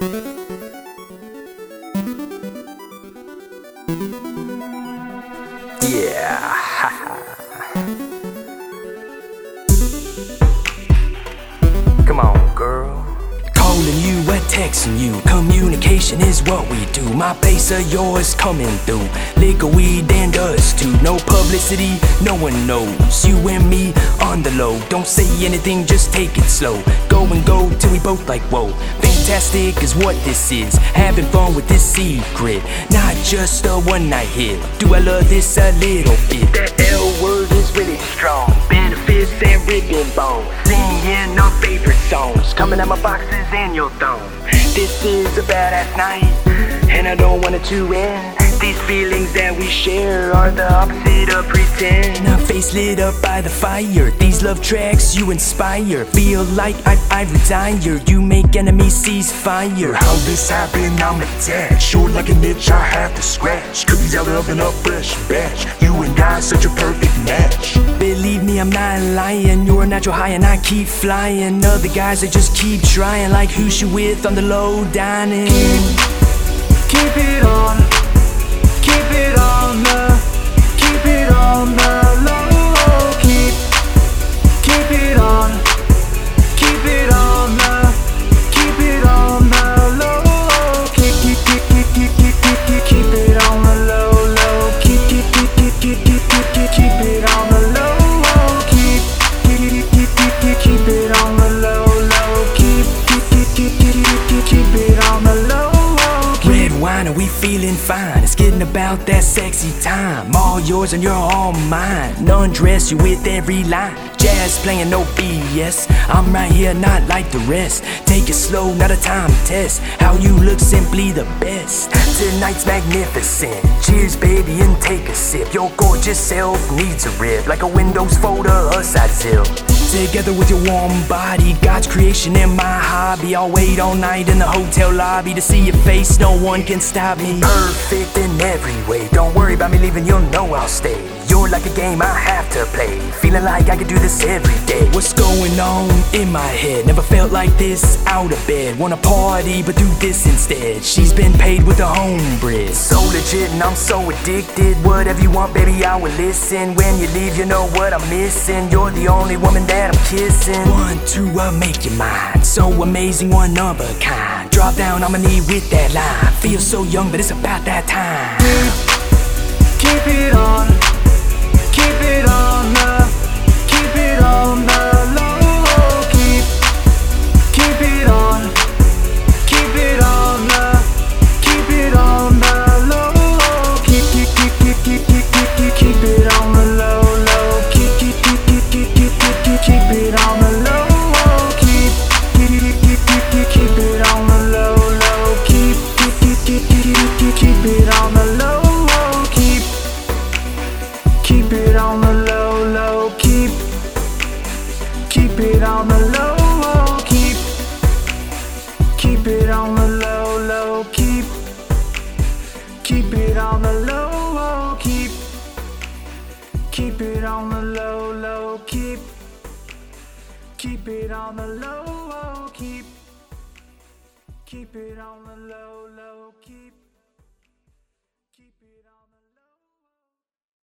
Yeah. Come on, girl. Calling you texting you. Communication is what we do. My base of yours coming through. Liquor, weed, and us too. No publicity, no one knows. You and me on the low. Don't say anything, just take it slow. Go and go till we both like whoa. Fantastic is what this is. Having fun with this secret. Not just a one night hit. Do I love this a little bit? That L word is really strong. Benefits and ribbon bones. Singing our favorite Coming out my boxes and your thong. This is a badass night. And I don't want it to end. These feelings that we share are the opposite of pretend. Now face lit up by the fire. These love tracks you inspire. Feel like I, I retire. You make enemies cease fire. How this happened, I'm attached. Short like an itch, I have to scratch. Cookies out of an up fresh batch. You and I, such a perfect match. Believe me, I'm not lying. You're a natural high and I keep flying. Other guys they just keep trying. Like who's she with on the low dining? Keep it on, keep, it on the low, low. Keep, keep, keep, keep, keep, keep, keep, it on the low. Keep Red wine and we feeling fine. It's getting about that sexy time. All yours and you're all mine. Undress you with every line. Jazz playing no BS. I'm right here, not like the rest. Take it slow, not a time test. How you look, simply the best. Tonight's magnificent. Cheers, baby, and take a sip. Your gorgeous self needs a rip, like a Windows folder, a side zip. Together with your warm body, God's creation and my hobby. I'll wait all night in the hotel lobby to see your face. No one can stop me. Perfect in every way. Don't worry about me leaving, you'll know I'll stay. You're like a game I have to play. Feeling like I could do this every day. What's going on in my head? Never felt like this out of bed. Wanna party, but do this instead. She's been paid with a homebread. So legit and I'm so addicted. Whatever you want, baby, I will listen. When you leave, you know what I'm missing. You're the only woman that I'm kissing. One, two, I'll make you mine. So amazing, one of a kind. Drop down on my knee with that line. Feel so young, but it's about that time. Keep it on, on the low, low, keep Keep it on the low, low, keep Keep it on the low, low, keep Keep it on the low, low, keep Keep it on the low, low, keep